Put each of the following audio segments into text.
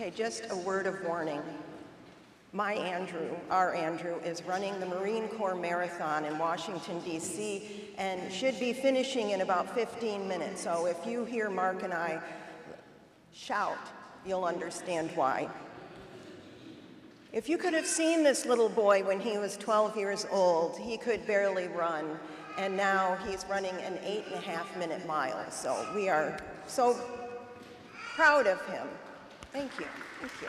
Okay, just a word of warning. My Andrew, our Andrew, is running the Marine Corps Marathon in Washington, D.C., and should be finishing in about 15 minutes. So if you hear Mark and I shout, you'll understand why. If you could have seen this little boy when he was 12 years old, he could barely run, and now he's running an eight and a half minute mile. So we are so proud of him. Thank you. Thank you.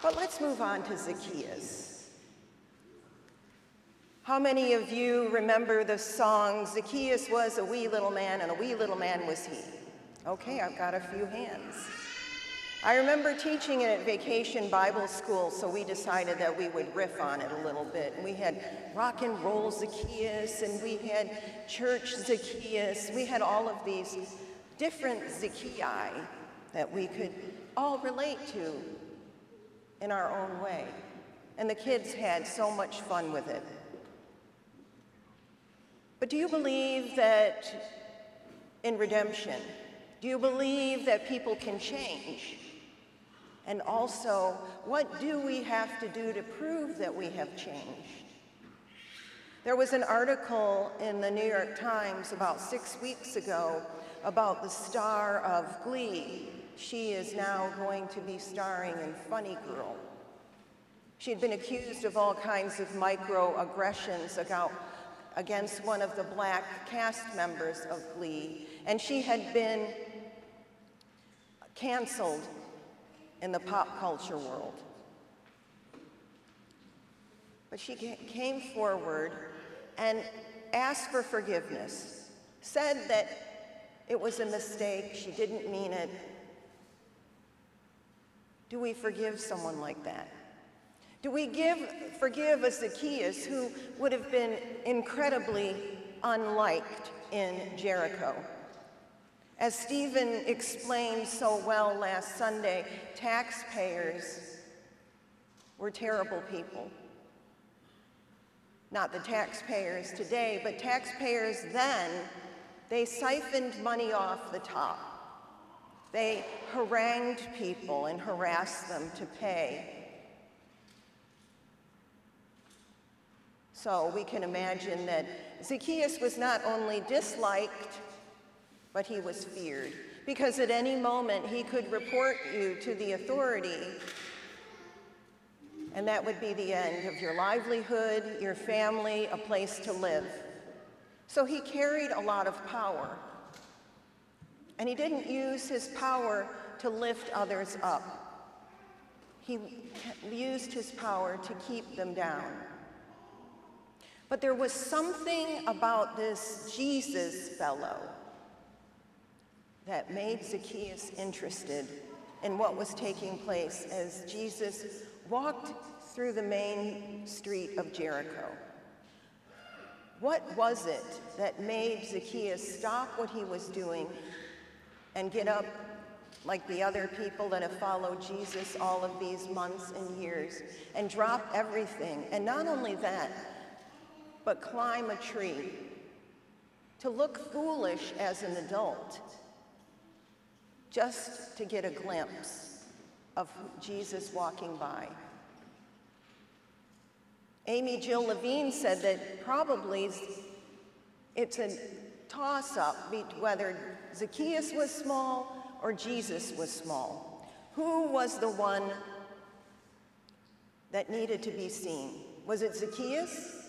But let's move on to Zacchaeus. How many of you remember the song, Zacchaeus was a wee little man and a wee little man was he? Okay, I've got a few hands. I remember teaching it at Vacation Bible School, so we decided that we would riff on it a little bit. And we had rock and roll Zacchaeus, and we had church Zacchaeus. We had all of these different Zacchaei that we could all relate to in our own way. And the kids had so much fun with it. But do you believe that in redemption, do you believe that people can change? And also, what do we have to do to prove that we have changed? There was an article in the New York Times about six weeks ago about the star of Glee. She is now going to be starring in Funny Girl. She had been accused of all kinds of microaggressions against one of the black cast members of Glee, and she had been canceled in the pop culture world. But she came forward and asked for forgiveness, said that it was a mistake, she didn't mean it. Do we forgive someone like that? Do we give, forgive a Zacchaeus who would have been incredibly unliked in Jericho? As Stephen explained so well last Sunday, taxpayers were terrible people. Not the taxpayers today, but taxpayers then, they siphoned money off the top. They harangued people and harassed them to pay. So we can imagine that Zacchaeus was not only disliked, but he was feared because at any moment he could report you to the authority and that would be the end of your livelihood, your family, a place to live. So he carried a lot of power. And he didn't use his power to lift others up. He used his power to keep them down. But there was something about this Jesus fellow that made Zacchaeus interested in what was taking place as Jesus walked through the main street of Jericho. What was it that made Zacchaeus stop what he was doing and get up like the other people that have followed Jesus all of these months and years and drop everything? And not only that, but climb a tree to look foolish as an adult just to get a glimpse of Jesus walking by. Amy Jill Levine said that probably it's a toss up whether Zacchaeus was small or Jesus was small. Who was the one that needed to be seen? Was it Zacchaeus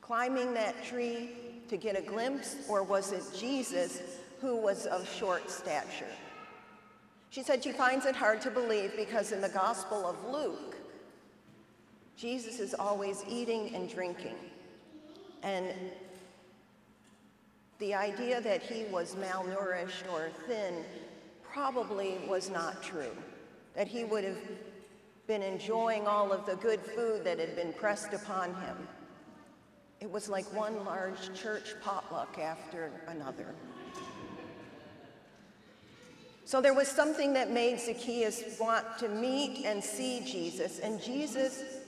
climbing that tree to get a glimpse, or was it Jesus who was of short stature? She said she finds it hard to believe because in the Gospel of Luke, Jesus is always eating and drinking. And the idea that he was malnourished or thin probably was not true, that he would have been enjoying all of the good food that had been pressed upon him. It was like one large church potluck after another. So there was something that made Zacchaeus want to meet and see Jesus, and Jesus,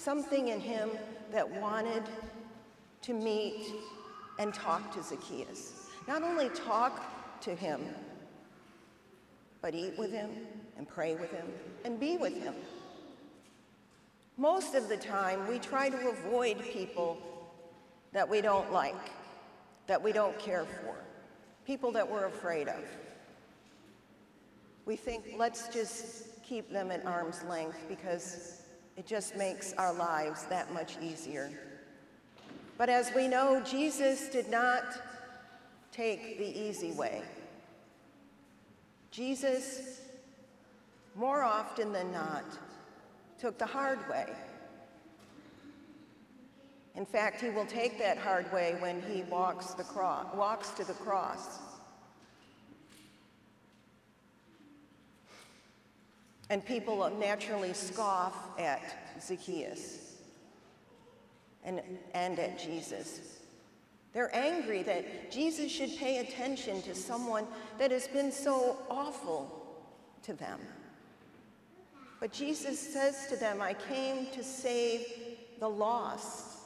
something in him that wanted to meet and talk to Zacchaeus. Not only talk to him, but eat with him and pray with him and be with him. Most of the time, we try to avoid people that we don't like, that we don't care for, people that we're afraid of. We think, let's just keep them at arm's length because it just makes our lives that much easier. But as we know, Jesus did not take the easy way. Jesus, more often than not, took the hard way. In fact, he will take that hard way when he walks, the cross, walks to the cross. And people naturally scoff at Zacchaeus and, and at Jesus. They're angry that Jesus should pay attention to someone that has been so awful to them. But Jesus says to them, I came to save the lost.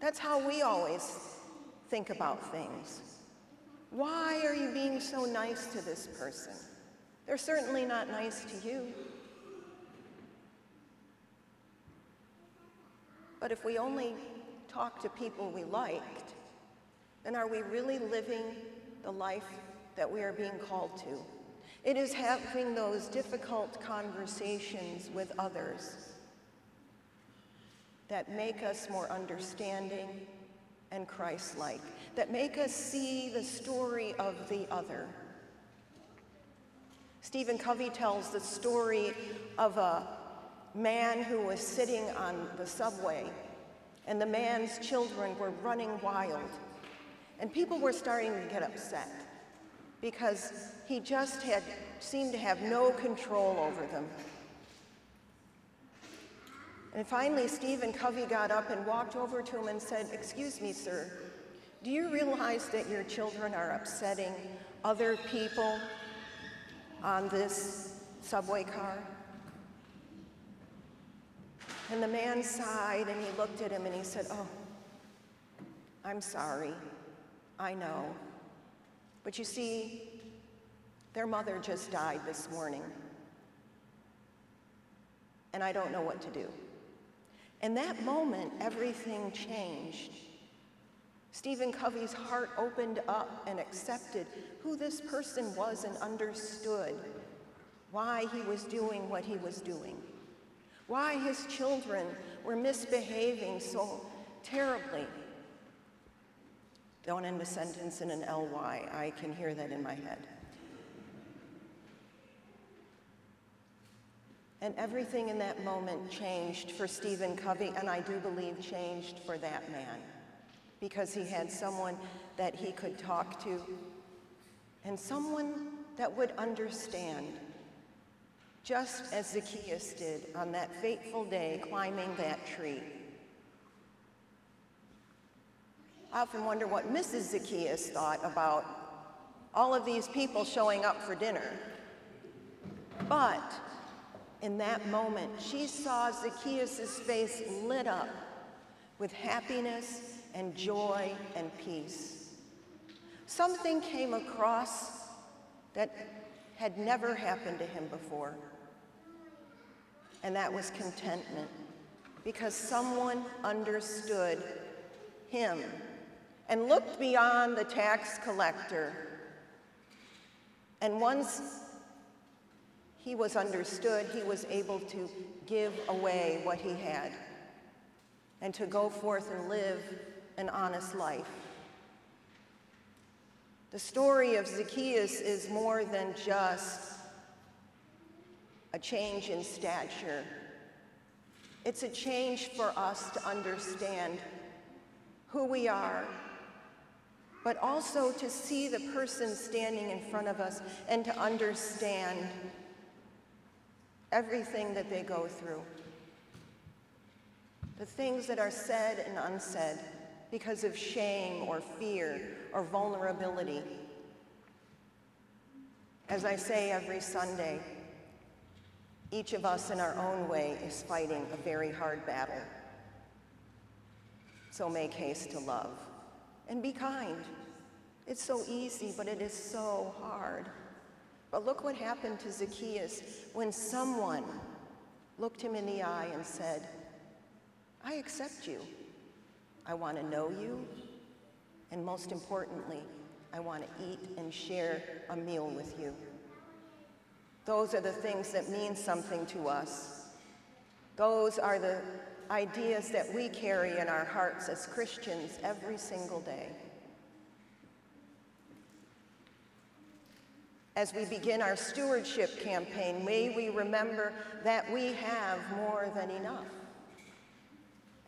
That's how we always think about things. Why are you being so nice to this person? They're certainly not nice to you. But if we only talk to people we liked, then are we really living the life that we are being called to? It is having those difficult conversations with others that make us more understanding and Christ like, that make us see the story of the other. Stephen Covey tells the story of a man who was sitting on the subway and the man's children were running wild. And people were starting to get upset because he just had seemed to have no control over them. And finally, Stephen Covey got up and walked over to him and said, Excuse me, sir, do you realize that your children are upsetting other people on this subway car? And the man sighed and he looked at him and he said, Oh, I'm sorry. I know. But you see, their mother just died this morning. And I don't know what to do. In that moment, everything changed. Stephen Covey's heart opened up and accepted who this person was and understood why he was doing what he was doing why his children were misbehaving so terribly. Don't end a sentence in an ly. I can hear that in my head. And everything in that moment changed for Stephen Covey, and I do believe changed for that man because he had someone that he could talk to and someone that would understand just as Zacchaeus did on that fateful day climbing that tree. I often wonder what Mrs. Zacchaeus thought about all of these people showing up for dinner. But in that moment, she saw Zacchaeus' face lit up with happiness and joy and peace. Something came across that had never happened to him before and that was contentment because someone understood him and looked beyond the tax collector. And once he was understood, he was able to give away what he had and to go forth and live an honest life. The story of Zacchaeus is more than just a change in stature. It's a change for us to understand who we are, but also to see the person standing in front of us and to understand everything that they go through. The things that are said and unsaid because of shame or fear or vulnerability. As I say every Sunday, each of us in our own way is fighting a very hard battle. So make haste to love and be kind. It's so easy, but it is so hard. But look what happened to Zacchaeus when someone looked him in the eye and said, I accept you. I want to know you. And most importantly, I want to eat and share a meal with you. Those are the things that mean something to us. Those are the ideas that we carry in our hearts as Christians every single day. As we begin our stewardship campaign, may we remember that we have more than enough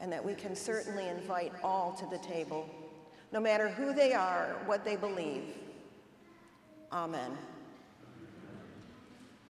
and that we can certainly invite all to the table, no matter who they are, what they believe. Amen.